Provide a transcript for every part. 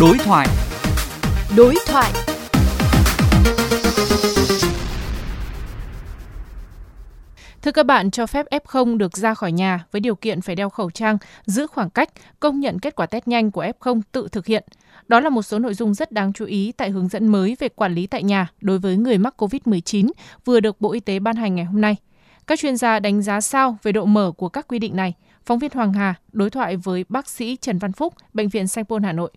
Đối thoại. Đối thoại. Thưa các bạn, cho phép F0 được ra khỏi nhà với điều kiện phải đeo khẩu trang, giữ khoảng cách, công nhận kết quả test nhanh của F0 tự thực hiện. Đó là một số nội dung rất đáng chú ý tại hướng dẫn mới về quản lý tại nhà đối với người mắc COVID-19 vừa được Bộ Y tế ban hành ngày hôm nay. Các chuyên gia đánh giá sao về độ mở của các quy định này? Phóng viên Hoàng Hà đối thoại với bác sĩ Trần Văn Phúc, Bệnh viện Sanh Pôn Hà Nội.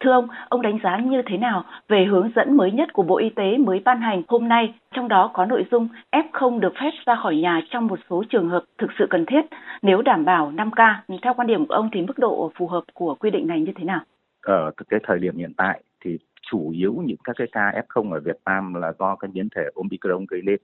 Thưa ông, ông đánh giá như thế nào về hướng dẫn mới nhất của Bộ Y tế mới ban hành hôm nay, trong đó có nội dung F0 được phép ra khỏi nhà trong một số trường hợp thực sự cần thiết nếu đảm bảo 5K. Theo quan điểm của ông thì mức độ phù hợp của quy định này như thế nào? Ờ, ở cái thời điểm hiện tại thì chủ yếu những các cái ca F0 ở Việt Nam là do cái biến thể Omicron gây lên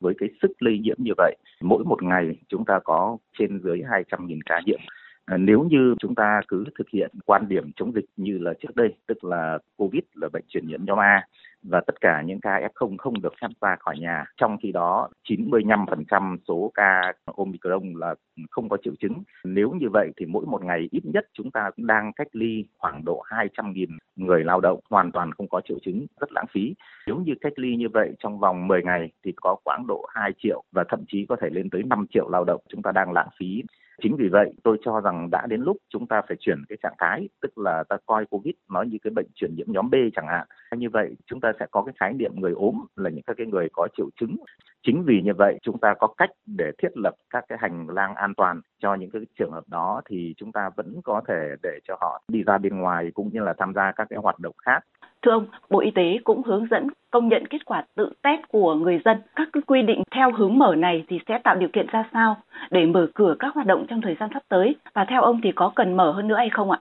với cái sức lây nhiễm như vậy mỗi một ngày chúng ta có trên dưới 200.000 ca nhiễm À, nếu như chúng ta cứ thực hiện quan điểm chống dịch như là trước đây, tức là COVID là bệnh truyền nhiễm nhóm A và tất cả những ca F0 không được phép ra khỏi nhà, trong khi đó 95% số ca Omicron là không có triệu chứng. Nếu như vậy thì mỗi một ngày ít nhất chúng ta cũng đang cách ly khoảng độ 200.000 người lao động hoàn toàn không có triệu chứng, rất lãng phí. Nếu như cách ly như vậy trong vòng 10 ngày thì có khoảng độ 2 triệu và thậm chí có thể lên tới 5 triệu lao động chúng ta đang lãng phí chính vì vậy tôi cho rằng đã đến lúc chúng ta phải chuyển cái trạng thái tức là ta coi covid nó như cái bệnh truyền nhiễm nhóm b chẳng hạn. Như vậy chúng ta sẽ có cái khái niệm người ốm là những các cái người có triệu chứng. Chính vì như vậy chúng ta có cách để thiết lập các cái hành lang an toàn cho những cái trường hợp đó thì chúng ta vẫn có thể để cho họ đi ra bên ngoài cũng như là tham gia các cái hoạt động khác. Thưa ông, Bộ Y tế cũng hướng dẫn công nhận kết quả tự test của người dân. Các cái quy định theo hướng mở này thì sẽ tạo điều kiện ra sao để mở cửa các hoạt động trong thời gian sắp tới? Và theo ông thì có cần mở hơn nữa hay không ạ?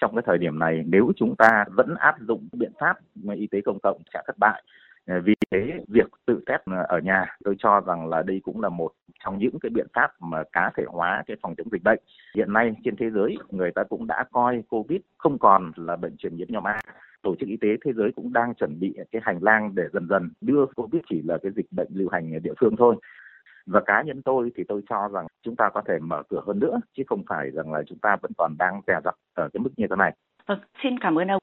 Trong cái thời điểm này, nếu chúng ta vẫn áp dụng biện pháp y tế công cộng sẽ thất bại. À, vì thế, việc tự test ở nhà tôi cho rằng là đây cũng là một trong những cái biện pháp mà cá thể hóa cái phòng chống dịch bệnh. Hiện nay trên thế giới người ta cũng đã coi Covid không còn là bệnh truyền nhiễm nhóm A Tổ chức Y tế Thế giới cũng đang chuẩn bị cái hành lang để dần dần đưa Covid chỉ là cái dịch bệnh lưu hành ở địa phương thôi. Và cá nhân tôi thì tôi cho rằng chúng ta có thể mở cửa hơn nữa chứ không phải rằng là chúng ta vẫn còn đang dè dặt ở cái mức như thế này. Vâng, xin cảm ơn ông.